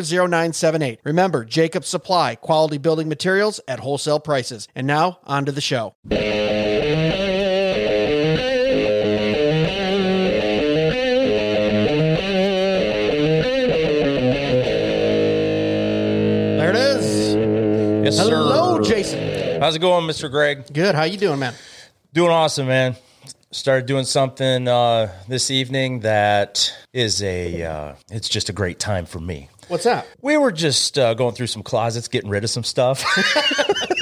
0978. Remember, Jacob Supply, quality building materials at wholesale prices. And now, on to the show. There it is. Yes, Hello, sir. Jason. How's it going, Mr. Greg? Good. How you doing, man? Doing awesome, man. Started doing something uh, this evening that is a. Uh, it's just a great time for me. What's that? We were just uh, going through some closets, getting rid of some stuff.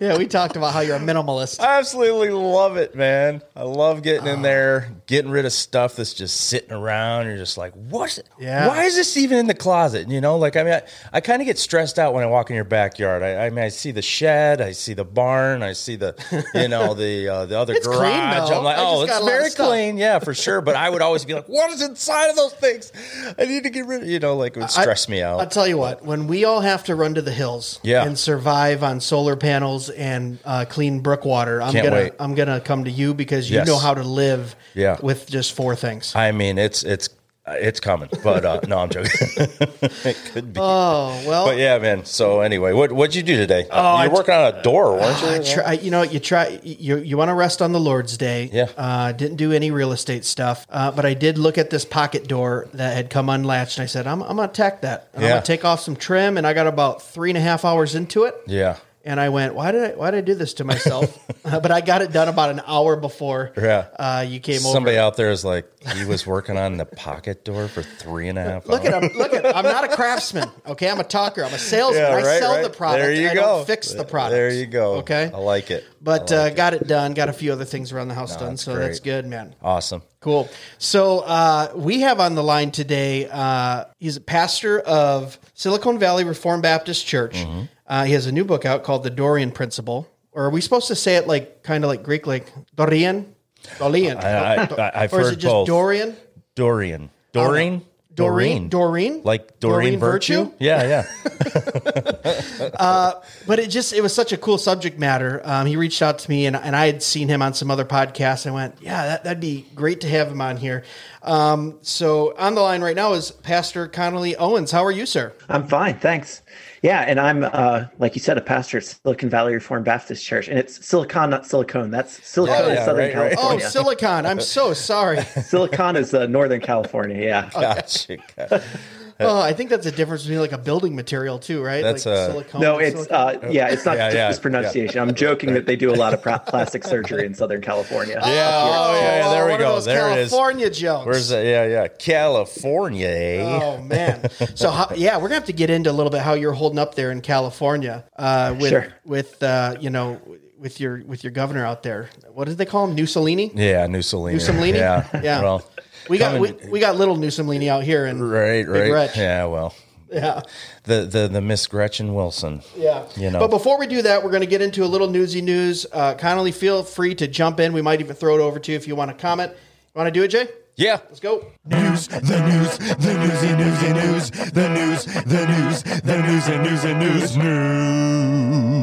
Yeah, we talked about how you're a minimalist. I absolutely love it, man. I love getting in there, getting rid of stuff that's just sitting around. You're just like, what? Yeah. Why is this even in the closet? You know, like I mean, I, I kind of get stressed out when I walk in your backyard. I, I mean, I see the shed, I see the barn, I see the, you know, the uh, the other It's garage. though. I'm like, oh, it's a lot of very clean, yeah, for sure. But I would always be like, what is inside of those things? I need to get rid of. You know, like it would stress me out. I'll tell you what, when we all have to run to the hills Yeah. and survive on solar panels and uh, clean brook water, I'm Can't gonna wait. I'm gonna come to you because you Yes. know how to live Yeah. with just four things. I mean, it's it's it's coming, but uh, no, I'm joking. it could be. Oh well, But yeah, man. So anyway, what what'd you do today? Oh, You're working on a door, weren't you? I try, you know, you try, you, you want to rest on the Lord's day. Yeah. Uh, didn't do any real estate stuff, uh, but I did look at this pocket door that had come unlatched, and I said, I'm, I'm going to tack that. And I'm Yeah. going to take off some trim, and I got about three and a half hours into it. yeah. And I went, why did I, why did I do this to myself? Uh, but I got it done about an hour before Yeah. uh, you came Somebody over. Somebody out there is like, he was working on the pocket door for three and a half Look hours. at him. Look at I'm not a craftsman. Okay. I'm a talker. I'm a salesman. Yeah, I sell right. the product. There you I go. don't fix the product. There you go. Okay. I like it. But I uh, like got it done. Got a few other things around the house done. that's So great. that's good, man. awesome. Cool. So uh, we have on the line today. Uh, he's a pastor of Silicon Valley Reformed Baptist Church. Mm-hmm. Uh, he has a new book out called The Dorean Principle. Or are we supposed to say it like kind of like Greek, like Dorian? Dorian. I, I, I've or is heard it just both. Dorian? Doreen. Doreen. Doreen? Doreen? Like Doreen, Doreen Virtue? Virtue? Yeah, yeah. but it just it was such a cool subject matter. Um, he reached out to me, and, and I had seen him on some other podcasts. I went, yeah, that, that'd be great to have him on here. Um, so on the line right now is Pastor Connolly Owens. How are you, sir? I'm fine, thanks. Yeah, and I'm uh, like you said, a pastor at Silicon Valley Reformed Baptist Church, and it's Silicon, not Silicon. That's Silicon Yeah, yeah, Southern right, right. Oh, Silicon. I'm so sorry. Silicon is uh, Northern California. Yeah. Gotcha. Oh, I think that's a difference between like a building material too, right? That's, like uh, silicone. No, it's silicone. uh, yeah, it's not Yeah, just yeah, mispronunciation. I'm joking that they do a lot of pra- plastic surgery in Southern California. Yeah, oh, yeah, yeah, there we go. those There it is. California jokes. Where's that? Yeah, yeah. California, eh? Oh man! So how, yeah, we're gonna have to get into a little bit how you're holding up there in California uh, with Sure. with uh, you know with your with your governor out there. What did they call him? Mussolini. Yeah, Mussolini. Mussolini? Yeah. Yeah. Well, We got we, we got little Mussolini out here, and right, Big right. Wretch. Yeah, well, yeah. the the the Miss Gretchen Wilson. Yeah. You know. But before we do that, we're going to get into a little newsy news. Uh, Connolly, feel free to jump in. We might even throw it over to you if you want to comment. You want to do it, Jay? Yeah. Let's go. News, the news, the newsy, newsy news, the news, the news, the news, and news, and news, news.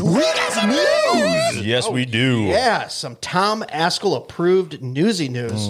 We got some news. Yes, we do. Yeah, some Tom Ascol approved newsy news.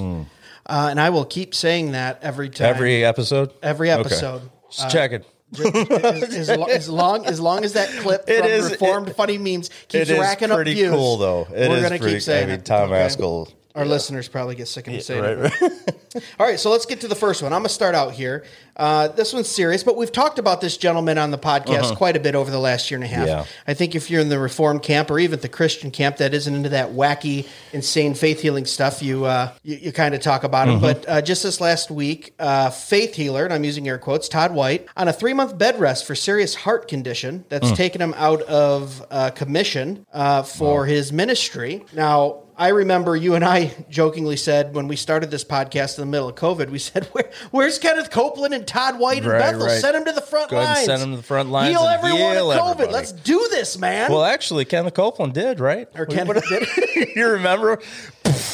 Uh, and I will keep saying that every time. Every episode. Every Okay. episode. Just check it. as, as long as long as that clip It from is- Reformed Funny Memes keeps It racking up pretty views. cool, though. It we're gonna keep saying I mean, it. Tom Okay? Ascol. Our listeners probably get sick of me saying Right, it. right. All right, so let's get to the first one. I'm going to start out here. Uh, this one's serious, but we've talked about this gentleman on the podcast quite a bit over the last year and a half. Uh-huh. Yeah. I think if you're in the reform camp or even the Christian camp that isn't into that wacky, insane faith healing stuff, you uh, you, you kind of talk about Mm-hmm. him. But uh, just this last week, uh, faith healer, and I'm using air quotes, Todd White, on a three month bed rest for serious heart condition that's Mm. taken him out of uh, commission uh, for his ministry. Now, I remember you and I jokingly said when we started this podcast in the middle of COVID, we said, Where, "Where's Kenneth Copeland and Todd White and Right, Bethel? right. Send them to the front Go lines. send 'em to the front lines Heal everyone heal of COVID. everybody." Let's do this, man." Well, actually, Kenneth Copeland did, right? or Kenneth did. you remember?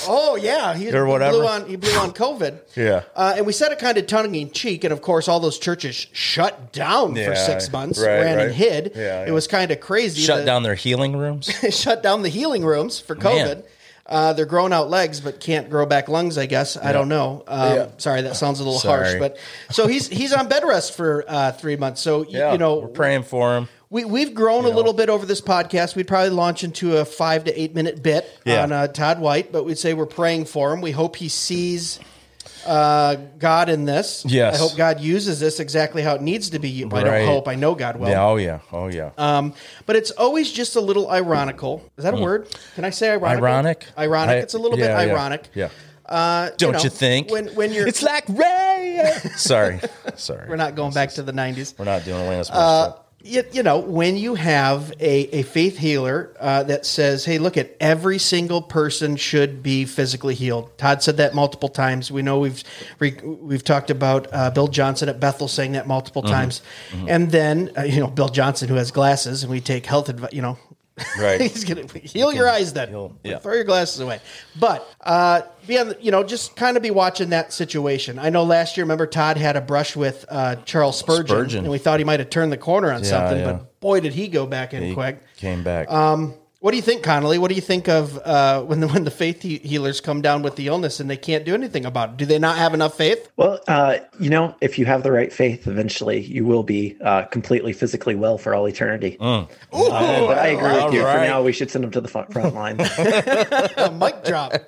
Oh yeah, he, Or he whatever. blew on he blew on COVID. Yeah. uh, and we said it kind of tongue in cheek, and of course, all those churches shut down for six months, right, ran and hid. Yeah, it yeah. was kind of crazy. Shut down their healing rooms. shut down the healing rooms for COVID. Man. Uh, they're growing out legs, but can't grow back lungs. I guess I don't know. Um, Yeah. Sorry, that sounds a little harsh. Sorry. But so he's he's on bed rest for uh, three months. So y- Yeah, you know, we're praying for him. we we've grown a little bit over this podcast. We'd probably launch into a five to eight minute bit Yeah. on uh, Todd White, but we'd say we're praying for him. We hope he sees uh, God in this. Yes. I hope God uses this exactly how it needs to be. I don't hope. I know God will. yeah. Oh yeah. Oh yeah. Um, but it's always just a little ironical. Is that a word? Can I say ironic? Hmm. Ironic. Ironic. I- it's a little yeah, bit yeah, ironic. Yeah. Uh, Don't know, you think? When when you're It's like Ray. Sorry. Sorry. we're not going back to the '90s. We're not doing Alanis Uh. You, you know, when you have a, a faith healer uh, that says, "Hey, look at every single person should be physically healed." Todd said that multiple times. We know we've re, we've talked about uh, Bill Johnson at Bethel saying that multiple Mm-hmm. times, and then uh, you know Bill Johnson who has glasses, and we take health advice. You know, Right. he's gonna heal your eyes. Then heal- yeah. throw your glasses away. But uh, be on, you know, just kind of be watching that situation. I know last year, remember Todd had a brush with uh, Charles Spurgeon, Spurgeon. and we thought he might have turned the corner on something, yeah. but boy, did he go back in He quick. came back. Um, what do you think, Connolly? What do you think of uh, when the when the faith he- healers come down with the illness and they can't do anything about it? Do they not have enough faith? Well, uh, you know, if you have the right faith, eventually you will be uh, completely physically well for all eternity. Uh, but I agree with you. For now, we should send them to the front, front line. A mic drop.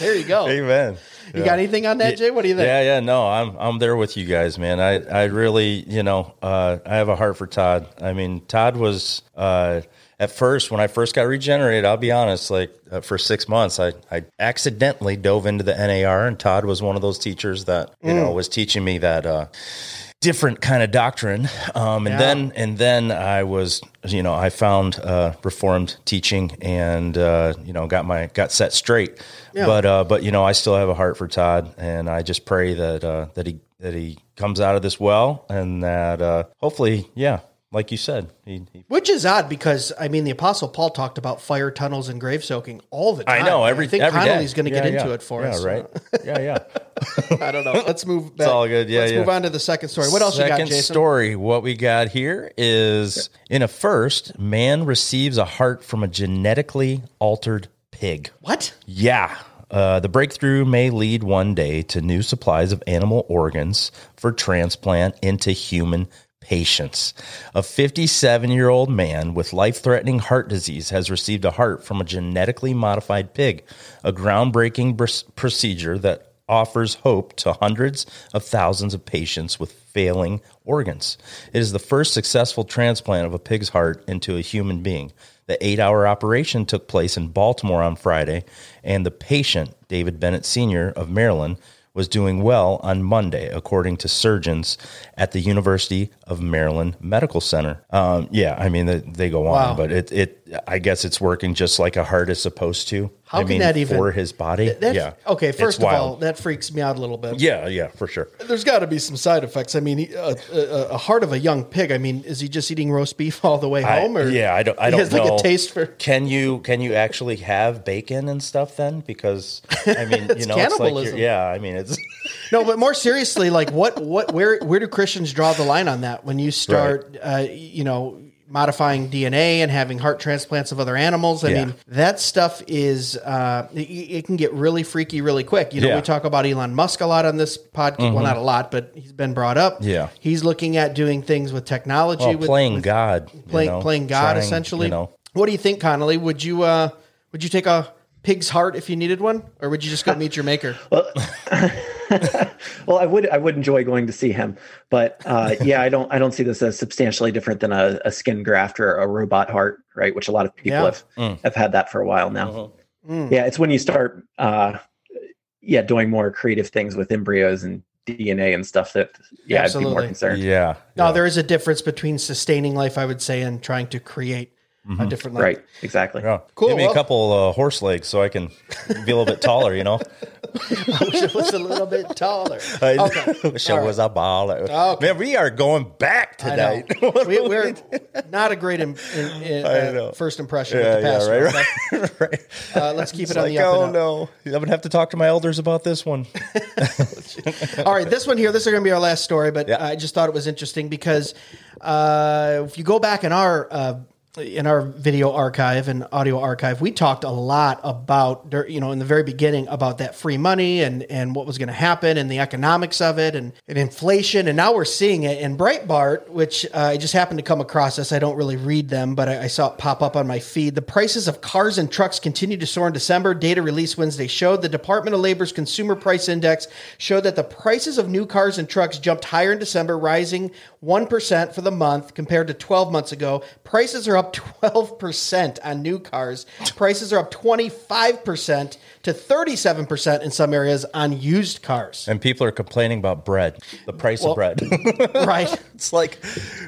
There you go. Amen. You got anything on that, Jay? What do you think? Yeah, yeah, no, I'm I'm there with you guys, man. I I really, you know, uh, I have a heart for Todd. I mean, Todd was uh, at first when I first got regenerated. I'll be honest, like uh, for six months, I I accidentally dove into the NAR, and Todd was one of those teachers that you know was teaching me that. Uh, different kind of doctrine um, and Yeah. then and then i was you know i found uh, reformed teaching and uh, you know got my got set straight Yeah. but uh, but you know i still have a heart for todd and i just pray that uh, that he that he comes out of this well and that uh, hopefully yeah like you said, he, he Which is odd because I mean the Apostle Paul talked about fire tunnels and grave soaking all the time. I know every I think every day. Connolly's going to Yeah, get yeah. into it for yeah, us. right? yeah, yeah. I don't know. Let's move. Back. all good. Yeah, Let's yeah. move on to the second story. What else Second you got, Jason? story. What we got here is in a first, man receives a heart from a genetically altered pig. What? Yeah. Uh, the breakthrough may lead one day to new supplies of animal organs for transplant into human patients. A 57 year old man with life threatening heart disease has received a heart from a genetically modified pig, a groundbreaking br- procedure that offers hope to hundreds of thousands of patients with failing organs. It is the first successful transplant of a pig's heart into a human being. The eight hour operation took place in Baltimore on Friday, and the patient, David Bennett Sr. of Maryland, was doing well on Monday, according to surgeons at the University of Maryland Medical Center. Um, yeah, I mean, they, they go Wow. on, but it, it, I guess it's working just like a heart is supposed to. How I can mean, that even- for his body? That- yeah. Okay. First of all, that freaks me out a little bit. yeah, yeah, for sure. There's got to be some side effects. I mean, a, a, a heart of a young pig. I mean, is he just eating roast beef all the way I- home, or yeah, I don't. I don't has know. like a taste for? Can you can you actually have bacon and stuff then? Because I mean, you know, it's like cannibalism. yeah. I mean, it's No, but more seriously, like what, what, where, where do Christians draw the line on that? When you start, uh, you know, modifying DNA and having heart transplants of other animals. I Yeah. mean, that stuff is, uh, it, it can get really freaky really quick. You know, Yeah. Mm-hmm. we talk about Elon Musk a lot on this podcast. Well, not a lot, but he's been brought up. Yeah. He's looking at doing things with technology, well, with, playing with God, you playing, know, playing God trying, essentially. You know, What do you think, Connolly? Would you, uh, would you take a pig's heart if you needed one, or would you just go meet your maker? Well, I would I would enjoy going to see him, but uh, yeah, I don't I don't see this as substantially different than a, a skin graft or a robot heart, right? Which a lot of people Yeah. have Mm. have had that for a while now. Uh-huh. Mm. Yeah, it's when you start, uh, yeah, doing more creative things with embryos and DNA and stuff that yeah, I'd be more Absolutely. concerned. yeah, No, yeah. there is a difference between sustaining life, I would say, and trying to create a different life. Right, exactly. Yeah. Cool, Give me well- a couple uh, horse legs so I can be a little bit taller. You know, I wish it was a little bit taller. I Okay. wish I All was a baller. Okay. Man, we are going back tonight. we, we're not a great in, in, in, uh, first impression yeah, with the yeah, pastor. right, right, right. Uh, let's keep It's it on like, the up oh and up. no, I'm gonna have to talk to my elders about this one. All right, this one here, this is going to be our last story, but Yeah. I just thought it was interesting because uh, if you go back in our uh, in our video archive and audio archive, we talked a lot about you know in the very beginning about that free money and and what was going to happen and the economics of it and, and inflation, and now we're seeing it. in Breitbart, which uh, I just happened to come across this, I don't really read them, but I, I saw it pop up on my feed. The prices of cars and trucks continued to soar in December. Data released Wednesday showed the Department of Labor's Consumer Price Index showed that the prices of new cars and trucks jumped higher in December, rising 1% for the month compared to 12 months ago. Prices are up 12% on new cars. Prices are up 25% to 37% in some areas on used cars. And people are complaining about bread, the price Well- of bread. right? it's like,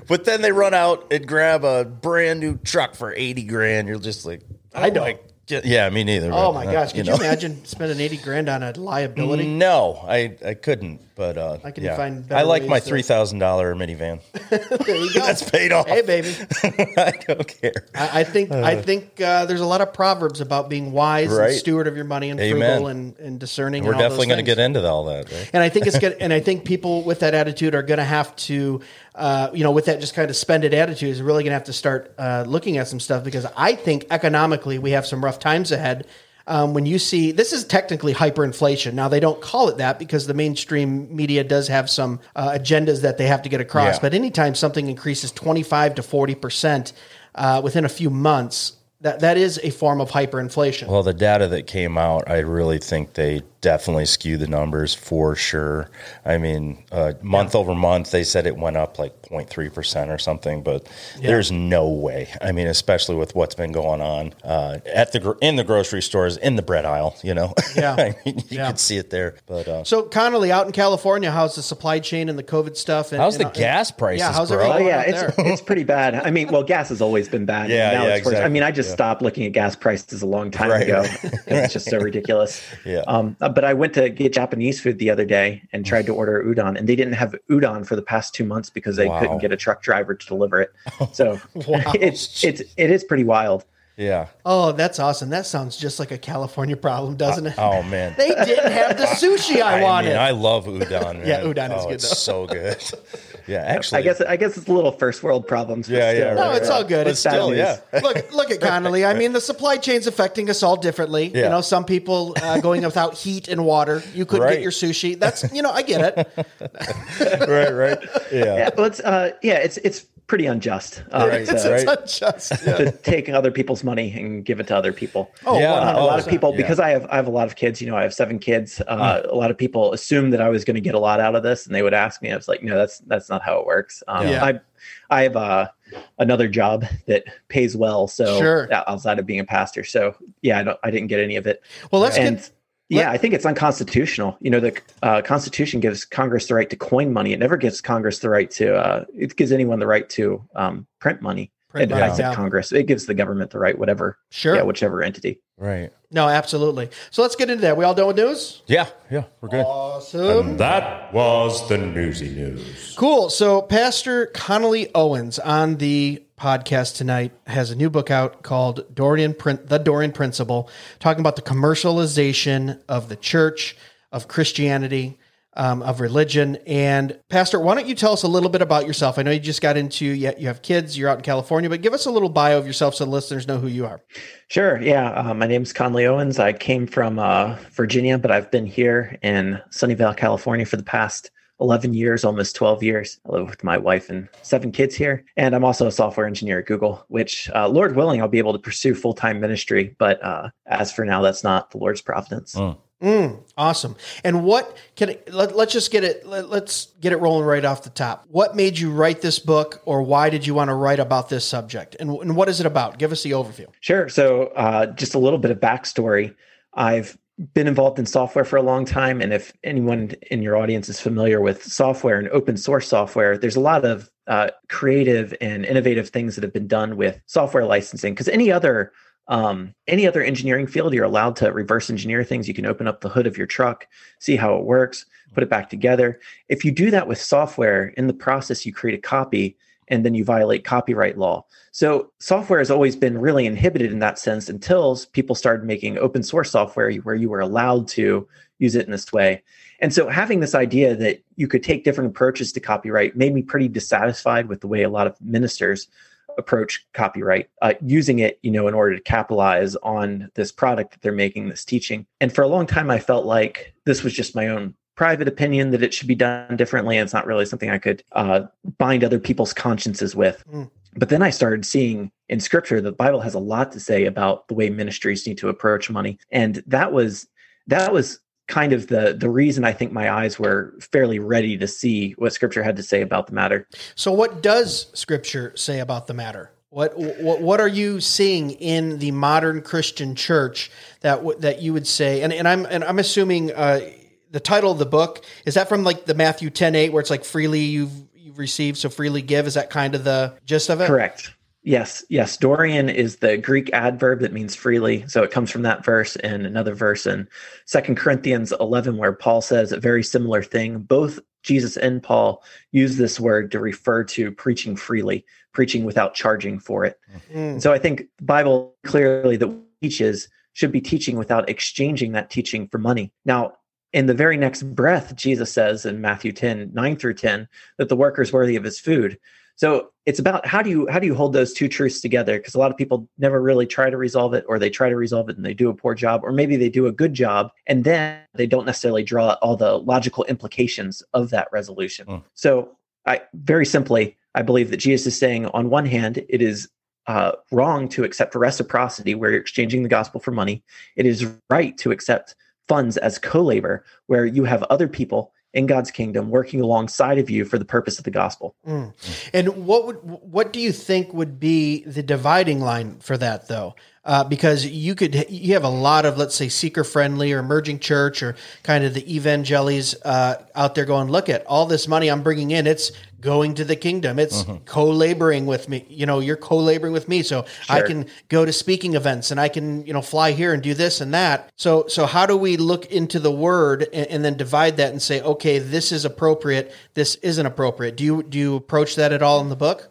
but then they run out and grab a brand new truck for 80 grand. You're just like, I oh know. my- Yeah, me neither. Oh my uh, gosh. Could you, know. Mm. imagine spending 80 grand on a liability? No, I, I couldn't, but uh, I can yeah. find better I like my three thousand dollar minivan. There you go. That's paid off. Hey, baby. I don't care. I, I think I think uh, there's a lot of proverbs about being wise Right. and steward of your money and Amen. frugal and, and discerning. We're and all definitely going to get into all that, right? And I think it's good. And I think people with that attitude are going to have to, uh, you know, with that just kind of spended attitude, is really going to have to start uh, looking at some stuff because I think economically we have some rough times ahead. Um, when you see this is technically hyperinflation. Now they don't call it that because the mainstream media does have some uh, agendas that they have to get across. Yeah. But anytime something increases twenty five to forty percent uh, within a few months, that that is a form of hyperinflation. Well, the data that came out, I really think they definitely skew the numbers for sure. I mean, uh, month over month, they said it went up like 0.3% or something, but there's no way. I mean, especially with what's been going on uh, at the in the grocery stores, in the bread aisle, you know? Yeah. I mean, you Yeah. could see it there. But uh, So Connolly, out in California, how's the supply chain and the COVID stuff? And, how's the and- gas prices, Yeah, how's bro? everything Oh going yeah, it's it's pretty bad. I mean, well, gas has always been bad. Yeah, now yeah, it's worse. I mean, I just Yeah. stopped looking at gas prices a long time Right, ago right. because it's just so ridiculous. Yeah. Um, but I went to get Japanese food the other day and tried to order udon, and they didn't have udon for the past two months because they Wow. couldn't get a truck driver to deliver it. So Wow. it's it's it is pretty wild. Yeah. Oh, that's awesome. That sounds just like a California problem, doesn't it? Oh man. They didn't have the sushi I, I wanted. mean, I love udon. Man. Yeah, udon is Oh, good, It's though. so good. Yeah, actually. I guess I guess it's a little first world problems. but Yeah, yeah, still, right, no, it's all good. But It's still, news. yeah. look, look at Connolly. I mean, the supply chain's affecting us all differently. You know, some people uh, going without heat and water. You couldn't Right. get your sushi. That's you know, I get it. right, right. Yeah. Yeah, well, it's uh, yeah, it's it's pretty unjust uh, Right, to, It's, right. it's unjust. Yeah. to take other people's money and give it to other people. Oh, Yeah. Uh, a Oh, lot of people yeah. because I have I have a lot of kids. You know, I have seven kids. Uh, A lot of people assumed that I was going to get a lot out of this, and they would ask me. I was like, no, that's that's not how it works. Um, Yeah. I I have uh, another job that pays well, so Sure. outside of being a pastor. So yeah, I don't I didn't get any of it, Well, let's and. get. Yeah, I think it's unconstitutional. You know, the uh, Constitution gives Congress the right to coin money. It never gives Congress the right to. Uh, it gives anyone the right to um, print money. Print it money, doesn't yeah. Congress. It gives the government the right, whatever. Sure. Yeah, whichever entity. Right. No, absolutely. So let's get into that. We all done with news? Yeah. Yeah. We're good. Awesome. That was the newsy news. Cool. So Pastor Connolly Owens on the podcast tonight has a new book out called Dorian Prin- The Dorean Principle, talking about the commercialization of the church, of Christianity, um, of religion. And Pastor, why don't you tell us a little bit about yourself? I know you just got into you you have kids, you're out in California, but give us a little bio of yourself so the listeners know who you are. Sure. Yeah. Uh, my name's Conley Owens. I came from uh, Virginia, but I've been here in Sunnyvale, California for the past 11 years, almost 12 years. I live with my wife and seven kids here. And I'm also a software engineer at Google, which, uh, Lord willing, I'll be able to pursue full time ministry. But uh, as for now, that's not the Lord's providence. Mm, awesome. And what can let, let's just get it let, let's get it rolling right off the top. What made you write this book or why did you want to write about this subject? And, and what is it about? Give us the overview. Sure. So, uh, just a little bit of backstory. I've been involved in software for a long time. And if anyone in your audience is familiar with software and open source software, there's a lot of uh, creative and innovative things that have been done with software licensing. Because any other um, any other engineering field, you're allowed to reverse engineer things. You can open up the hood of your truck, see how it works, put it back together. If you do that with software, in the process, you create a copy and then you violate copyright law. So software has always been really inhibited in that sense until people started making open source software where you were allowed to use it in this way. And so having this idea that you could take different approaches to copyright made me pretty dissatisfied with the way a lot of ministers approach copyright uh, using it you know in order to capitalize on this product that they're making this teaching and for a long time i felt like this was just my own private opinion that it should be done differently and it's not really something i could uh, bind other people's consciences with Mm. but then i started seeing in scripture that the bible has a lot to say about the way ministries need to approach money and that was that was kind of the the reason i think my eyes were fairly ready to see what scripture had to say about the matter So what does scripture say about the matter? What what what are you seeing in the modern Christian church that that you would say and, and I'm and I'm assuming uh, the title of the book is that from like the Matthew 10 8 where it's like freely you've you've received so freely give is that kind of the gist of it? Correct. Yes, yes. Dorean is the Greek adverb that means freely. So it comes from that verse and another verse in Second Corinthians 11, where Paul says a very similar thing. Both Jesus and Paul use this word to refer to preaching freely, preaching without charging for it. Mm. And so I think the Bible clearly that teaches should be teaching without exchanging that teaching for money. Now, in the very next breath, Jesus says in Matthew 10, 9 through 10, that the worker is worthy of his food. So it's about how do you how do you hold those two truths together? Because a lot of people never really try to resolve it, or they try to resolve it and they do a poor job, or maybe they do a good job and then they don't necessarily draw all the logical implications of that resolution. Mm. So I very simply, I believe that Jesus is saying, on one hand, it is uh, wrong to accept reciprocity where you're exchanging the gospel for money. It is right to accept funds as co-labor where you have other people in God's kingdom working alongside of you for the purpose of the gospel. Mm. And what would what do you think would be the dividing line for that though? uh, because you could you have a lot of let's say seeker friendly or emerging church or kind of the evangelies uh, out there going look at all this money i'm bringing in it's going to the kingdom it's Mm-hmm. co-laboring with me you know you're co-laboring with me so i can go to speaking events and i can you know fly here and do this and that so so how do we look into the word and, and then divide that and say okay this is appropriate this isn't appropriate do you do you approach that at all in the book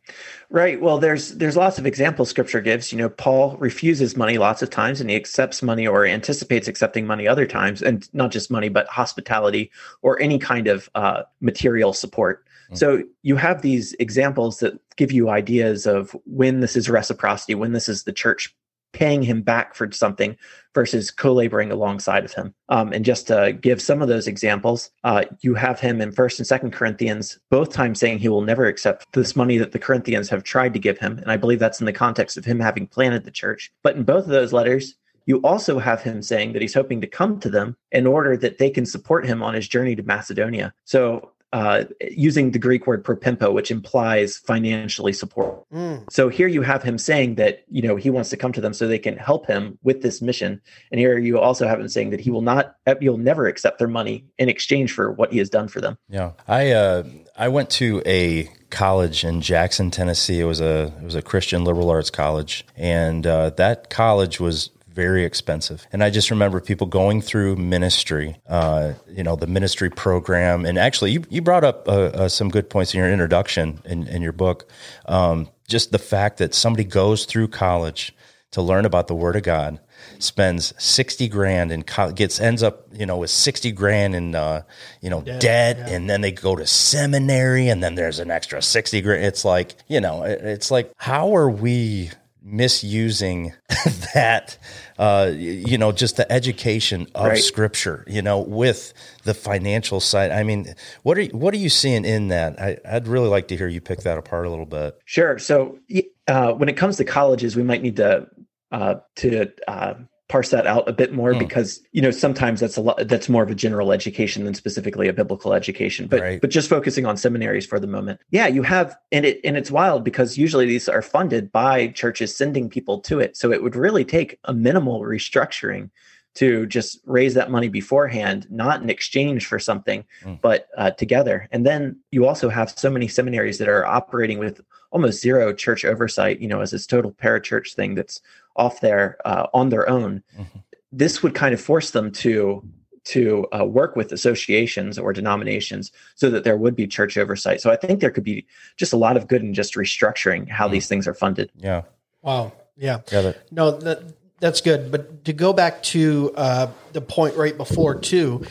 Right. Well, there's there's lots of examples Scripture gives. You know, Paul refuses money lots of times, and he accepts money or anticipates accepting money other times, and not just money, but hospitality or any kind of uh, material support. So you have these examples that give you ideas of when this is reciprocity, when this is the church paying him back for something versus co-laboring alongside of him. Um, and just to give some of those examples, uh, you have him in First and Second Corinthians, both times saying he will never accept this money that the Corinthians have tried to give him, and I believe that's in the context of him having planted the church. But in both of those letters, you also have him saying that he's hoping to come to them in order that they can support him on his journey to Macedonia. So. Uh, using the Greek word propempo, which implies financially support. Mm. So here you have him saying that you know he wants to come to them so they can help him with this mission, and here you also have him saying that he will not, you'll never accept their money in exchange for what he has done for them. Yeah, I uh, I went to a college in Jackson, Tennessee. It was a it was a Christian liberal arts college, and uh, that college was very expensive. And I just remember people going through ministry, uh, you know, the ministry program. And actually, you, you brought up uh, uh, some good points in your introduction in, in your book. Um, just the fact that somebody goes through college to learn about the Word of God, spends sixty grand and co- gets ends up you know with sixty grand in uh, you know debt, and then they go to seminary, and then there's an extra sixty grand. It's like you know, it- it's like how are we misusing that? Uh, you know, just the education of Right. Scripture. You know, with the financial side. I mean, what are you, what are you seeing in that? I, I'd really like to hear you pick that apart a little bit. Sure. So uh, when it comes to colleges, we might need to uh, to uh, parse that out a bit more hmm. because you know sometimes that's a lot that's more of a general education than specifically a biblical education. But Right. but just focusing on seminaries for the moment, yeah, you have and it and it's wild because usually these are funded by churches sending people to it, so it would really take a minimal restructuring to just raise that money beforehand, not in exchange for something, Mm. but uh, together. And then you also have so many seminaries that are operating with almost zero church oversight, you know, as this total parachurch thing that's off there uh, on their own. Mhm. This would kind of force them to to uh, work with associations or denominations so that there would be church oversight. So I think there could be just a lot of good in just restructuring how Mm. these things are funded. Yeah, wow yeah yeah. That, No, that that's good. But to go back to uh, the point right before too,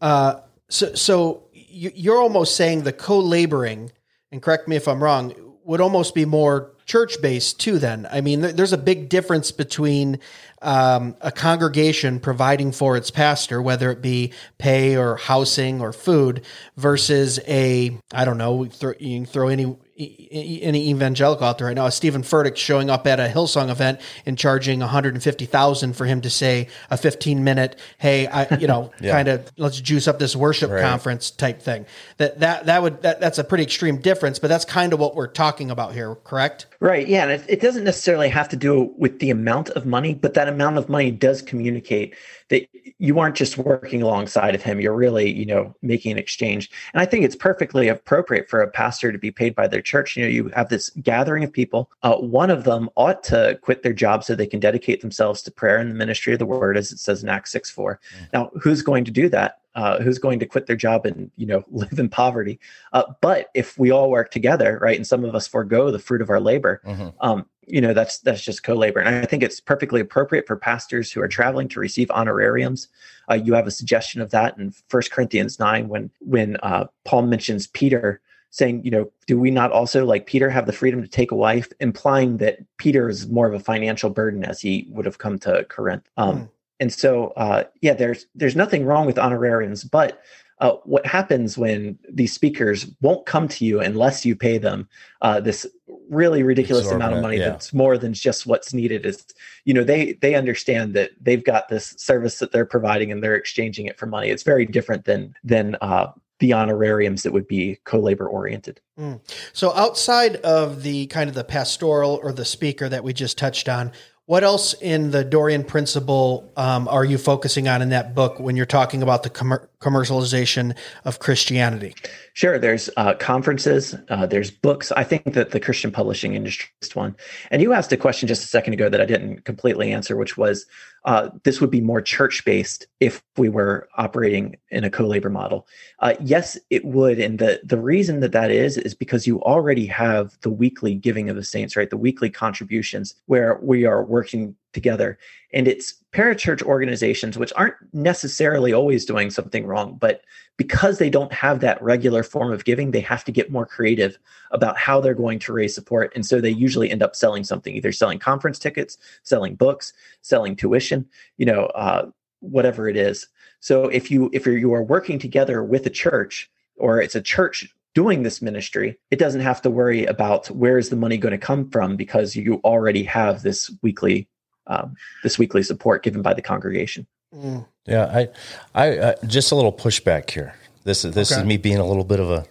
uh, so so you, you're almost saying the co-laboring, and correct me if I'm wrong, would almost be more church based too. Then I mean, there's a big difference between um, a congregation providing for its pastor, whether it be pay or housing or food, versus a I don't know, you can throw any any evangelical out there right now. A Steven Furtick showing up at a Hillsong event and charging one hundred and fifty thousand for him to say a fifteen minute, hey, I you know, Yeah. kind of let's juice up this worship Right. conference type thing. That that that would that, that's a pretty extreme difference, but that's kind of what we're talking about here, correct? Right. Yeah. And it, it doesn't necessarily have to do with the amount of money, but that amount of money does communicate that you aren't just working alongside of him. You're really, you know, making an exchange. And I think it's perfectly appropriate for a pastor to be paid by their church. You know, you have this gathering of people. Uh, one of them ought to quit their job so they can dedicate themselves to prayer and the ministry of the word, as it says in Acts 6 4. Now, who's going to do that? Uh, who's going to quit their job and you know live in poverty? Uh, but if we all work together, right, and some of us forego the fruit of our labor, Mhm. um, you know that's that's just co-labor and i think it's perfectly appropriate for pastors who are traveling to receive honorariums uh, you have a suggestion of that in First corinthians 9 when when uh, paul mentions peter saying you know do we not also like peter have the freedom to take a wife implying that peter is more of a financial burden as he would have come to corinth um, Hmm. And so uh, yeah there's there's nothing wrong with honorariums but uh, what happens when these speakers won't come to you unless you pay them uh, this really ridiculous amount of money yeah. that's more than just what's needed. Is you know they they understand that they've got this service that they're providing and they're exchanging it for money. It's very different than than uh, the honorariums that would be co-labor oriented. So outside of the kind of the pastoral or the speaker that we just touched on, What else in the Dorean principle um, are you focusing on in that book when you're talking about the commer- commercialization of Christianity? Sure. There's uh, conferences. Uh, there's books. I think that the Christian publishing industry is one. And you asked a question just a second ago that I didn't completely answer, which was uh, this would be more church based if we were operating in a co-labor model. Uh, yes, it would. And the the reason that that is is because you already have the weekly giving of the saints, right? The weekly contributions where we are working together. And it's parachurch organizations, which aren't necessarily always doing something wrong, but because they don't have that regular form of giving, they have to get more creative about how they're going to raise support. And so they usually end up selling something, either selling conference tickets, selling books, selling tuition, you know, uh, whatever it is. So if you if you're, you are working together with a church or it's a church doing this ministry, it doesn't have to worry about where is the money going to come from because you already have this weekly um, this weekly support given by the congregation. Mm. Yeah, I, I uh, just a little pushback here. This is this okay. is me being a little bit of a,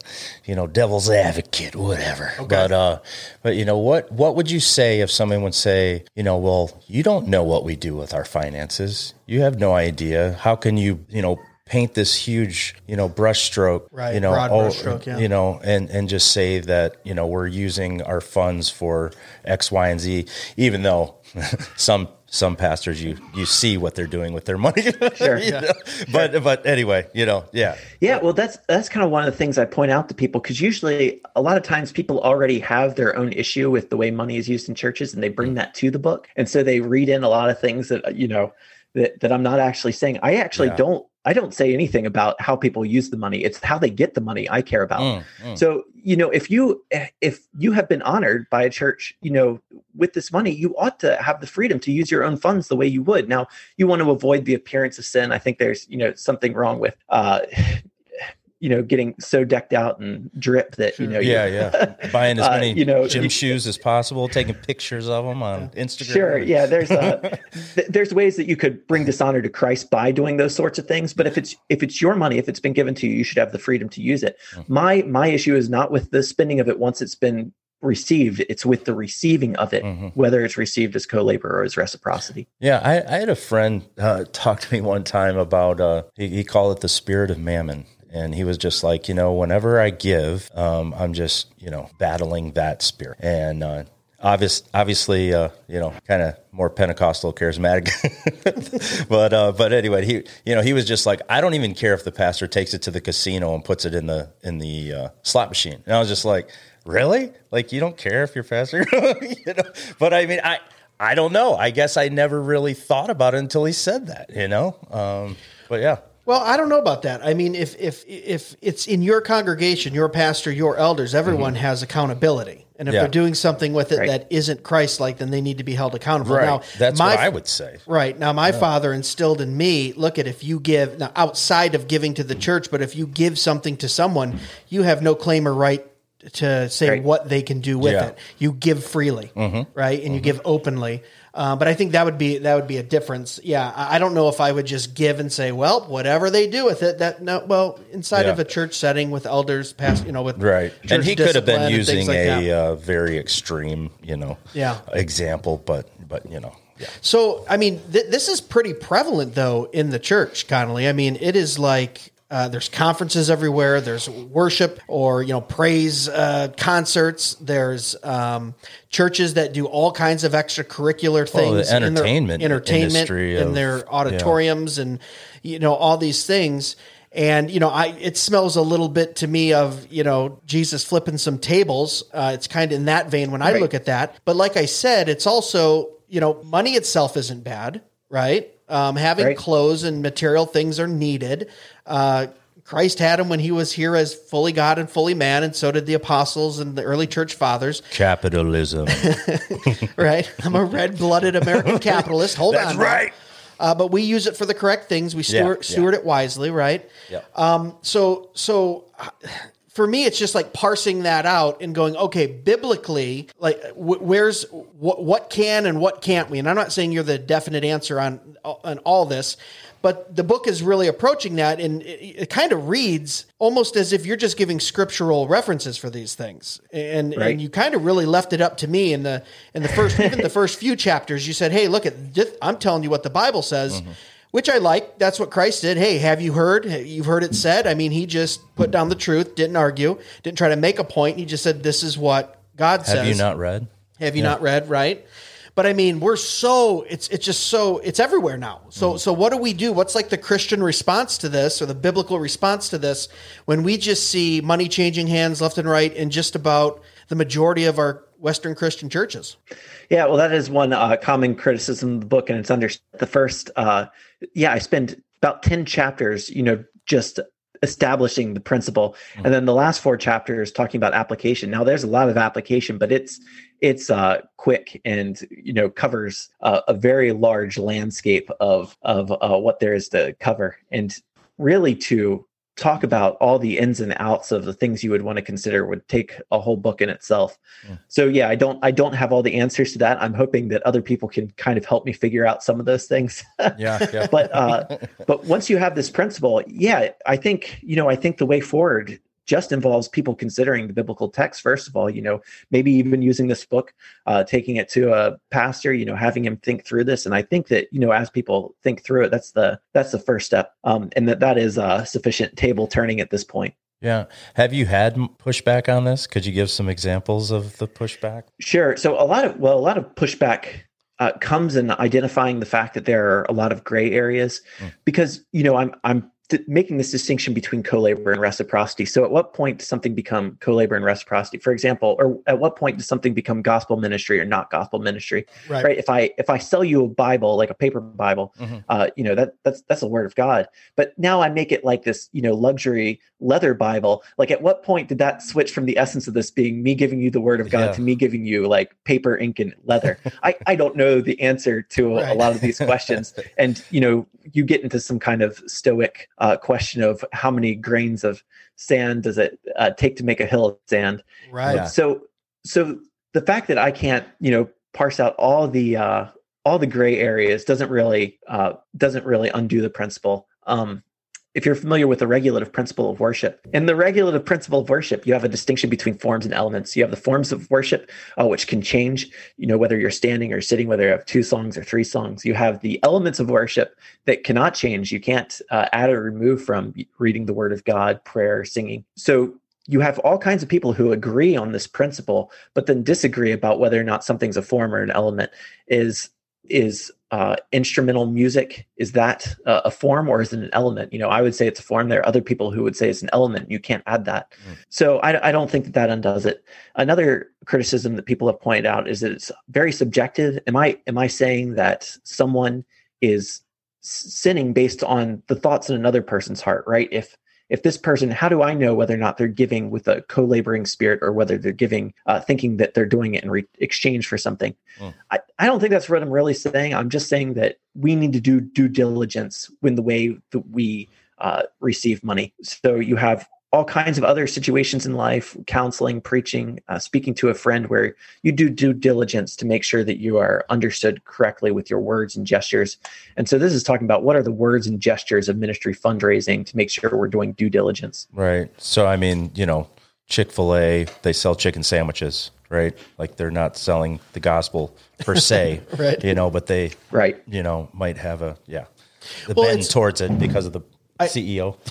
you know, devil's advocate, whatever. Okay. But uh, but you know what? What would you say if someone would say, you know, well, you don't know what we do with our finances. You have no idea. How can you, you know, paint this huge, you know, brushstroke, right, you know, brushstroke, yeah. you know, and and just say that you know we're using our funds for X, Y, and Z, even though some some pastors you you see what they're doing with their money. Sure. yeah. know? But sure. but anyway, you know, yeah. Yeah, well that's that's kind of one of the things I point out to people because usually a lot of times people already have their own issue with the way money is used in churches and they bring that to the book. And so they read in a lot of things that you know that, that I'm not actually saying. I actually yeah. don't I don't say anything about how people use the money. It's how they get the money I care about. Mm, mm. So, you know, if you if you have been honored by a church, you know, with this money, you ought to have the freedom to use your own funds the way you would. Now, you want to avoid the appearance of sin. I think there's, you know, something wrong with uh you know, getting so decked out and drip that you know, yeah, yeah, buying as uh, many uh, you know gym shoes as possible, taking pictures of them on Instagram. Sure, yeah. There's uh, th- there's ways that you could bring dishonor to Christ by doing those sorts of things. But if it's if it's your money, if it's been given to you, you should have the freedom to use it. Mm-hmm. My my issue is not with the spending of it once it's been received it's with the receiving of it mm-hmm. whether it's received as co-labor or as reciprocity yeah i, I had a friend uh, talk to me one time about uh, he, he, called it the spirit of mammon and he was just like, you know, whenever I give, um, I'm just, you know, battling that spirit. And uh, obvious, obviously, uh, you know, kind of more Pentecostal, charismatic. but uh, but anyway, he you know he was just like, I don't even care if the pastor takes it to the casino and puts it in the in the uh, slot machine. And I was just like, really? Like you don't care if your pastor? you know? But I mean, I I don't know. I guess I never really thought about it until he said that. You know. Um, but yeah. Well, I don't know about that. I mean, if if if it's in your congregation, your pastor, your elders, everyone mm-hmm. has accountability. And if yeah. they're doing something with it right. that isn't Christ-like, then they need to be held accountable. Right. Now, that's my, what I would say. Right now, my yeah. father instilled in me: look at if you give now outside of giving to the church, but if you give something to someone, you have no claim or right to say right. what they can do with yeah. it. You give freely, mm-hmm. right, and mm-hmm. you give openly. Uh, but I think that would be that would be a difference. Yeah, I, I, don't know if I would just give and say, well, whatever they do with it. That no, well, inside yeah. of a church setting with elders, past you know, with right, and he could have been using like a uh, very extreme, you know, yeah. example, but but you know. Yeah. So, I mean, th- this is pretty prevalent, though, in the church, Connolly. I mean, it is like uh, there's conferences everywhere. There's worship or you know praise uh, concerts. There's um, churches that do all kinds of extracurricular things, well, entertainment, in their, entertainment in their auditoriums, yeah. and you know all these things. And you know, I it smells a little bit to me of you know Jesus flipping some tables. Uh, it's kind of in that vein when I right. look at that. But like I said, it's also you know money itself isn't bad, right? Um, having right. clothes and material things are needed. Uh, Christ had him when he was here as fully God and fully man, and so did the apostles and the early church fathers. Capitalism. right. I'm a red blooded American capitalist. Hold That's on. That's right. Uh, but we use it for the correct things. We steward, yeah, yeah. steward it wisely, right? Yeah. Um, so, so for me, it's just like parsing that out and going, okay, biblically, like where's what, what can and what can't we? And I'm not saying you're the definite answer on on all this, but the book is really approaching that, and it, it kind of reads almost as if you're just giving scriptural references for these things, and Right. and you kind of really left it up to me in the in the first even the first few chapters. You said, "Hey, look at this, I'm telling you what the Bible says." Mm-hmm. Which I like. That's what Christ did. Hey, have you heard? You've heard it said. I mean, he just put down the truth, didn't argue, didn't try to make a point. He just said, "This is what God says." Have you not read? Have you not read? Right. But I mean, we're so it's it's just so it's everywhere now. So mm. so what do we do? What's like the Christian response to this or the biblical response to this when we just see money changing hands left and right in just about the majority of our Western Christian churches? Yeah, well, that is one uh, common criticism of the book, and it's under the first. Uh, yeah, I spend about ten chapters, you know, just establishing the principle, and then the last four chapters talking about application. Now, there's a lot of application, but it's it's uh, quick and you know covers uh, a very large landscape of of uh, what there is to cover, and really to talk about all the ins and outs of the things you would want to consider would take a whole book in itself. So yeah, I don't I don't have all the answers to that. I'm hoping that other people can kind of help me figure out some of those things. Yeah, yeah. but uh but once you have this principle, yeah, I think, you know, I think the way forward just involves people considering the biblical text first of all you know maybe even using this book uh, taking it to a pastor you know having him think through this and i think that you know as people think through it that's the that's the first step um, and that that is uh, sufficient table turning at this point yeah. Have you had pushback on this? Could you give some examples of the pushback? Sure. So a lot of well, a lot of pushback uh, comes in identifying the fact that there are a lot of gray areas, because you know I'm I'm making this distinction between co-labor and reciprocity. So at what point does something become co-labor and reciprocity? For example, or at what point does something become gospel ministry or not gospel ministry? Right. If I if I sell you a Bible like a paper Bible, Mhm. uh, you know that that's that's a word of God. But now I make it like this, you know, luxury leather Bible. Like at what point did that switch from the essence of this being me giving you the word of God Yeah. to me giving you like paper, ink, and leather? I I don't know the answer to a, a lot of these questions, and you know, you get into some kind of stoic uh, question of how many grains of sand does it uh, take to make a hill of sand? Right. So so the fact that I can't, you know, parse out all the uh all the gray areas doesn't really uh doesn't really undo the principle. Um if you're familiar with the regulative principle of worship, in the regulative principle of worship, you have a distinction between forms and elements. You have the forms of worship, uh, which can change, you know, whether you're standing or sitting, whether you have two songs or three songs. You have the elements of worship that cannot change. You can't uh, add or remove from reading the word of God, prayer, singing. So you have all kinds of people who agree on this principle, but then disagree about whether or not something's a form or an element. Is is uh, instrumental music is that uh, a form or is it an element? You know, I would say it's a form. There are other people who would say it's an element. You can't add that. So I, I don't think that that undoes it. Another criticism that people have pointed out is that it's very subjective. Am I am I saying that someone is sinning based on the thoughts in another person's heart? Right? If if this person how do i know whether or not they're giving with a co-laboring spirit or whether they're giving uh, thinking that they're doing it in re- exchange for something? Mm. I, I don't think that's what i'm really saying. I'm just saying that we need to do due diligence when the way that we uh, receive money. So you have all kinds of other situations in life counseling preaching uh, speaking to a friend where you do due diligence to make sure that you are understood correctly with your words and gestures and so this is talking about what are the words and gestures of ministry fundraising to make sure we're doing due diligence Right. So, I mean, you know, Chick fil A, they sell chicken sandwiches, right? Like they're not selling the gospel per se, Right. You know, but they, right you know, might have a, yeah, the Well, bend towards it because of the E CEO.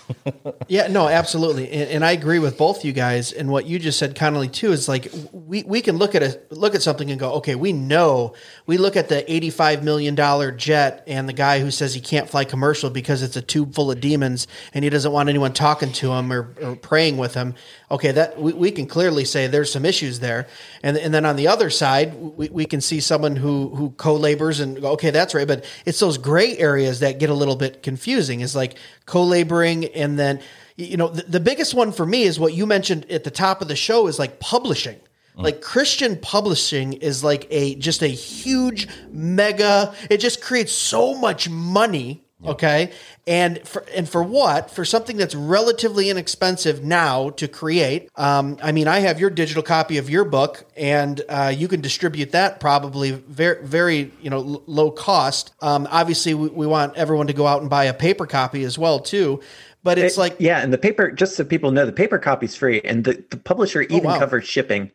Yeah, no, absolutely, and, and I agree with both you guys. And what you just said, Conley, too, is like we, we can look at a look at something and go, okay, we know. We look at the eighty five million dollar jet and the guy who says he can't fly commercial because it's a tube full of demons and he doesn't want anyone talking to him or, or praying with him. Okay, that we, we can clearly say there's some issues there. And and then on the other side, we, we can see someone who who co labors and go, okay, that's right. But it's those gray areas that get a little bit confusing. Is like co laboring and then you know the, the biggest one for me is what you mentioned at the top of the show is like publishing. Mm. Like christian publishing is like a just a huge mega it just creates so much money Okay, and for and for what? For something that's relatively inexpensive now to create. Um, I mean, I have your digital copy of your book, and uh, you can distribute that probably very very you know l- low cost. Um, obviously, we, we want everyone to go out and buy a paper copy as well too. But it's It- like yeah, and the paper, just so people know, the paper copy's free, and the, the publisher even Oh, wow. covers shipping.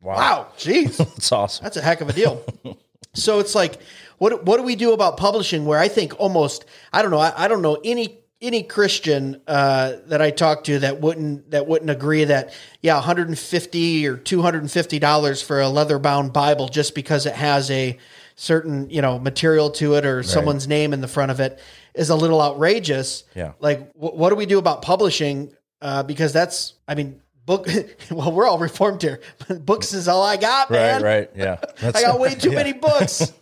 wow, jeez. that's awesome. That's a heck of a deal. so it's like, what what do we do about publishing? Where I think almost, I don't know, I, I don't know any any Christian uh, that I talk to that wouldn't that wouldn't agree that yeah, 150 or 250 dollars for a leather bound Bible just because it has a certain you know material to it or someone's name in the front of it is a little outrageous. Yeah. Like, wh- what do we do about publishing? Uh, because that's, I mean. Book. Well, we're all reformed here. Books is all I got, man. right. right Yeah. That's, I got way too many books.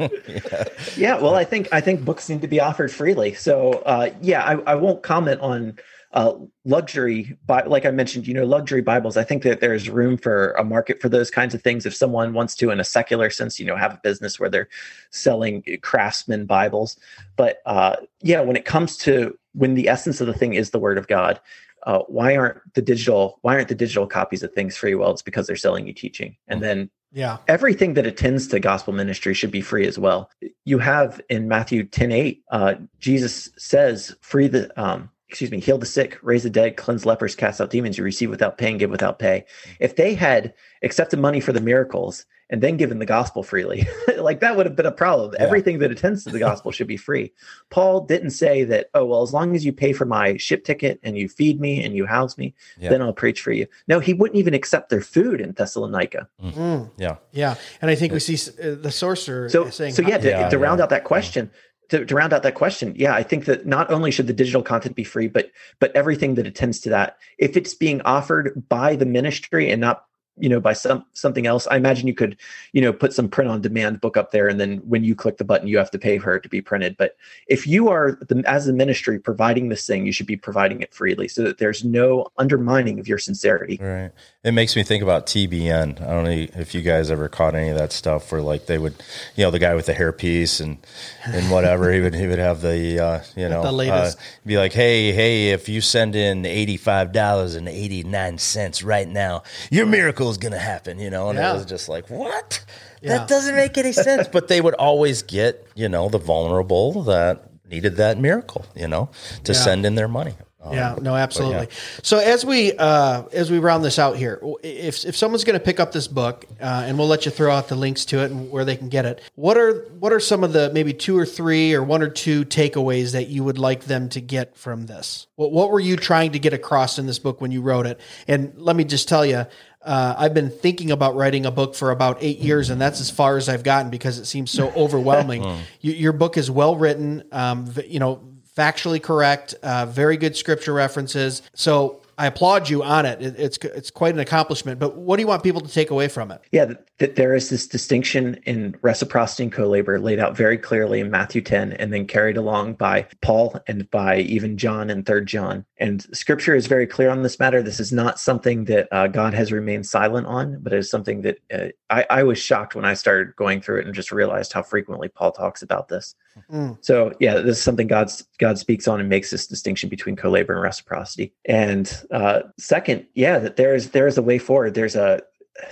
Yeah, well, I think I think books need to be offered freely. So, uh, yeah, I, I won't comment on uh, luxury, Bi- like I mentioned, you know, luxury Bibles. I think that there's room for a market for those kinds of things. If someone wants to, in a secular sense, you know, have a business where they're selling craftsman Bibles. But uh, yeah, when it comes to when the essence of the thing is the Word of God, uh, why aren't the digital why aren't the digital copies of things free? Well, it's because they're selling you teaching, and then Yeah. everything that attends to gospel ministry should be free as well. You have in Matthew 10 8, uh, Jesus says, free the, um, excuse me, heal the sick, raise the dead, cleanse lepers, cast out demons. You receive without paying, give without pay. If they had accepted money for the miracles and then given the gospel freely, like that would have been a problem. Yeah. Everything that attends to the gospel should be free. Paul didn't say that, oh, well, as long as you pay for my ship ticket and you feed me and you house me, Yeah. then I'll preach for you. No, he wouldn't even accept their food in Thessalonica. Mm, yeah. yeah. And I think we see uh, the sorcerer so saying, so yeah to, Yeah, to round out that question to, to round out that question yeah i think that not only should the digital content be free but but everything that attends to that if it's being offered by the ministry and not you know by some something else i imagine you could you know put some print on demand book up there and then when you click the button you have to pay for it to be printed but if you are the, as the ministry providing this thing you should be providing it freely so that there's no undermining of your sincerity Right. It makes me think about TBN. I don't know if you guys ever caught any of that stuff where like they would, you know, the guy with the hairpiece and and whatever he would he would have the uh, you know The latest. uh, be like, hey hey, if you send in eighty five dollars and eighty nine cents right now, your miracle is gonna happen. You know, and Yeah. it was just like what. Yeah. That doesn't make any sense. But they would always get, you know, the vulnerable that needed that miracle, you know, to Yeah. send in their money. Um, Yeah, no, absolutely. So as we uh, as we round this out here, if if someone's going to pick up this book, uh, and we'll let you throw out the links to it and where they can get it. What are what are some of the maybe two or three or one or two takeaways that you would like them to get from this? What what were you trying to get across in this book when you wrote it? And let me just tell you. Uh, I've been thinking about writing a book for about eight years, and that's as far as I've gotten because it seems so overwhelming. Y- your book is well written, um, v- you know, factually correct, uh, very good scripture references. So I applaud you on it. it. It's it's quite an accomplishment. But what do you want people to take away from it? Yeah, that, there is this distinction in reciprocity and co-labor laid out very clearly in Matthew 10 and then carried along by Paul and by even John and 3rd John. And scripture is very clear on this matter. This is not something that uh, God has remained silent on, but it is something that uh, I, I was shocked when I started going through it and just realized how frequently Paul talks about this. Mm. So yeah, this is something God's God speaks on and makes this distinction between co-labor and reciprocity. And uh, second, yeah, that there is there is a way forward. There's a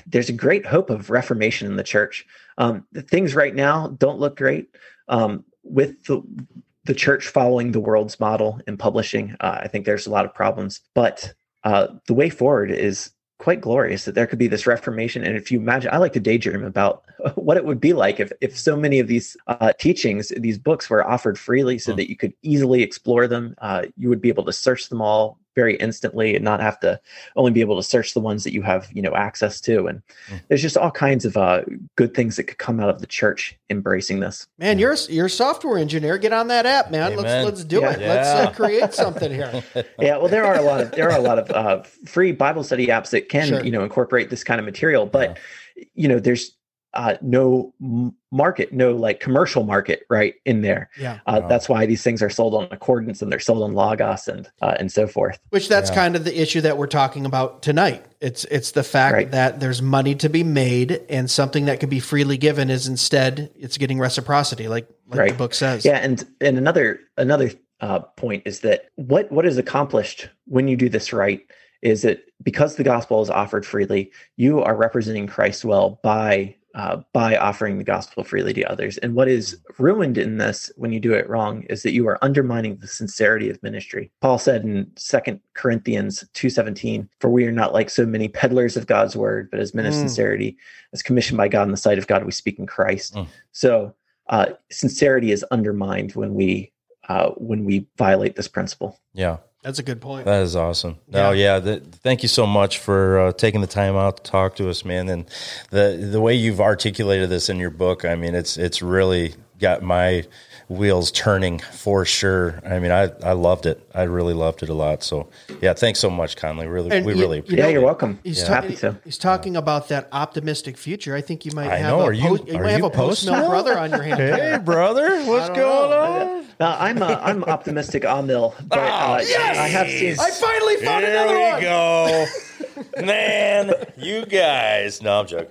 there's a great hope of reformation in the church. Um, the things right now don't look great um, with the the church following the world's model in publishing. Uh, I think there's a lot of problems, but uh, the way forward is quite glorious that there could be this reformation. And if you imagine, I like to daydream about what it would be like if, if so many of these uh, teachings, these books were offered freely so Hmm. that you could easily explore them. Uh, you would be able to search them all very instantly and not have to only be able to search the ones that you have, you know, access to. And Hmm. there's just all kinds of uh, good things that could come out of the church embracing this. Man, you're a- you're a software engineer. Get on that app, man. Amen. Let's let's do Yeah. it. Let's uh, create something here. yeah well there are a lot of there are a lot of uh, free bible study apps that can Sure. you know incorporate this kind of material but you know there's uh, no m- market, no like commercial market, right in there. Yeah. Uh, Wow. That's why these things are sold on accordance and they're sold on logos and uh, and so forth. Which that's Yeah. kind of the issue that we're talking about tonight. It's it's the fact Right. that there's money to be made and something that could be freely given is instead it's getting reciprocity, like like the book says. Yeah, and and another another uh, point is that what what is accomplished when you do this right is that because the gospel is offered freely, you are representing Christ well by uh, by offering the gospel freely to others. And what is ruined in this when you do it wrong is that you are undermining the sincerity of ministry. Paul said in Second Corinthians two seventeen, "For we are not like so many peddlers of God's word, but as men of Mm. sincerity, as commissioned by God in the sight of God, we speak in Christ." Mm. So uh, sincerity is undermined when we uh, when we violate this principle. Yeah. That's a good point. That is awesome. No, yeah. th- thank you so much for uh, taking the time out to talk to us, man. And the the way you've articulated this in your book, I mean, it's it's really got my wheels turning for sure. I mean, I I loved it. I really loved it a lot. So yeah, thanks so much, Conley. Really, And we you- really you appreciate yeah, know, you're welcome. He's, Yeah. ta- Happy to. he's talking about that optimistic future. I think you might I have know. a Are you- post, you are might have you a post mill brother on your hand. Hey, brother, what's going know. on? Uh, I'm uh, I'm optimistic on mill, but uh, I have seen. I finally found another one. There one. we go, man. You guys. No, I'm joking.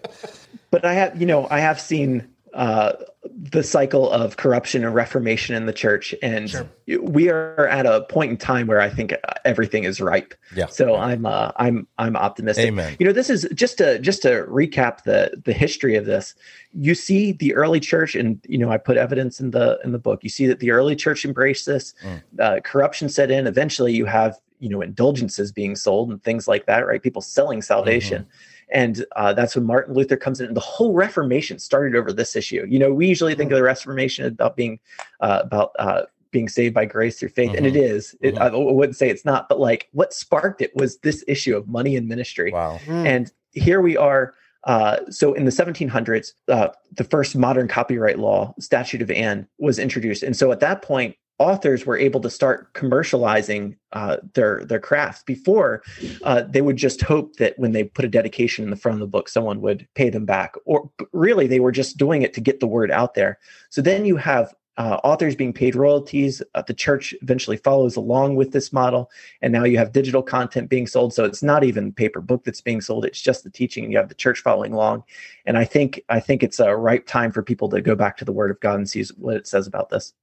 but I have, you know, I have seen uh, the cycle of corruption and reformation in the church, and we are at a point in time where I think everything is ripe. Yeah. So I'm, uh, I'm, I'm optimistic. Amen. You know, this is just to just to recap the the history of this. You see the early church, and you know, I put evidence in the in the book. You see that the early church embraced this. Mm. Uh, corruption set in. Eventually, you have you know indulgences being sold and things like that. Right? People selling salvation. And uh, that's when Martin Luther comes in. And the whole Reformation started over this issue. You know, we usually think of the Reformation about being uh, about uh, being saved by grace through faith, and it is. It, Mhm. I wouldn't say it's not, but like what sparked it was this issue of money and ministry. Wow. Mm. And here we are. Uh, so in the 1700s, uh, the first modern copyright law, Statute of Anne, was introduced, and so at that point, authors were able to start commercializing uh, their their crafts. Before, uh, they would just hope that when they put a dedication in the front of the book, someone would pay them back, or really they were just doing it to get the word out there. So then you have uh, authors being paid royalties. Uh, the church eventually follows along with this model, and now you have digital content being sold. So it's not even paper book that's being sold; it's just the teaching. And you have the church following along, and I think I think it's a ripe time for people to go back to the Word of God and see what it says about this.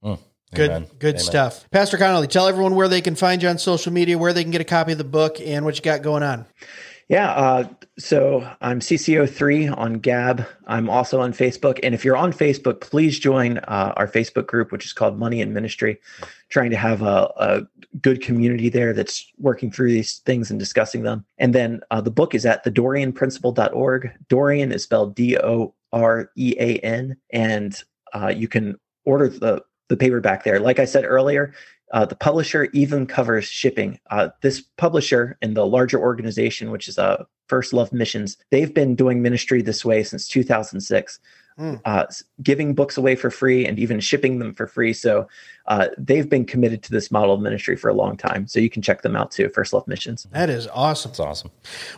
Good, Amen. good Amen. stuff. Pastor Conley, tell everyone where they can find you on social media, where they can get a copy of the book, and what you got going on. Yeah, uh, so I'm CCO3 on Gab. I'm also on Facebook. And if you're on Facebook, please join uh, our Facebook group, which is called Money and Ministry, trying to have a, a good community there that's working through these things and discussing them. And then uh, the book is at thedoreanprinciple.org. Dorean is spelled D O R E A N. And uh, you can order the, the paperback there. Like I said earlier, uh, the publisher even covers shipping. Uh, this publisher and the larger organization, which is uh, First Love Missions, they've been doing ministry this way since 2006, Hmm. uh, giving books away for free and even shipping them for free. So uh, they've been committed to this model of ministry for a long time. So you can check them out too, First Love Missions. That is awesome. That's awesome.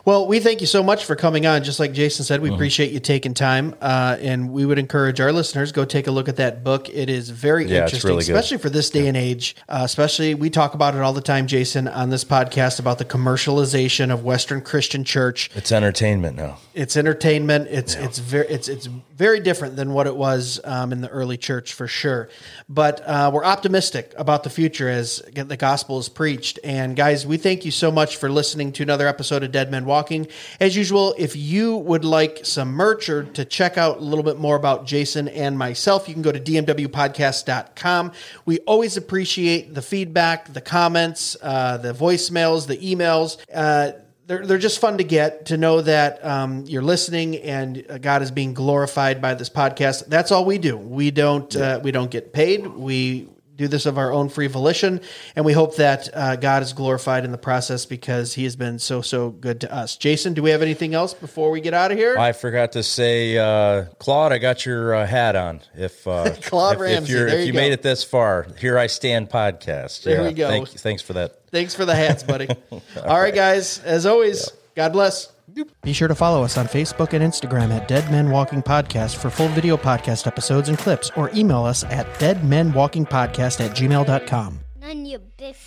Well, we thank you so much for coming on. Just like Jason said, Mm-hmm. we appreciate you taking time, uh, and we would encourage our listeners go take a look at that book. It is very Yeah, interesting, really especially for this day and age. Uh, especially, we talk about it all the time, Jason, on this podcast about the commercialization of Western Christian church. It's entertainment now. It's entertainment. It's it's very it's it's very different than what it was um, in the early church for sure. But uh, we're optimistic about the future as the gospel is preached. And guys, we thank you so much for listening to another episode of Dead Men Walking. As usual, if you would like some merch or to check out a little bit more about Jason and myself, you can go to dmwpodcast.com. We always appreciate the feedback, the comments, uh, the voicemails, the emails. Uh, they're, they're just fun to get to know that um, you're listening and uh, God is being glorified by this podcast. That's all we do. We don't uh, we don't get paid. We do this of our own free volition, and we hope that uh, God is glorified in the process because He has been so so good to us. Jason, do we have anything else before we get out of here? I forgot to say, uh, Claude, I got your uh, hat on. If uh, Claude if, Ramsey, if, you go. made it this far, here I stand podcast. There we go. Thank, thanks for that. Thanks for the hats, buddy. all right, guys. As always, God bless. Be sure to follow us on Facebook and Instagram at Dead Men Walking Podcast for full video podcast episodes and clips, or email us at deadmenwalkingpodcast at gmail.com. None your biscuit.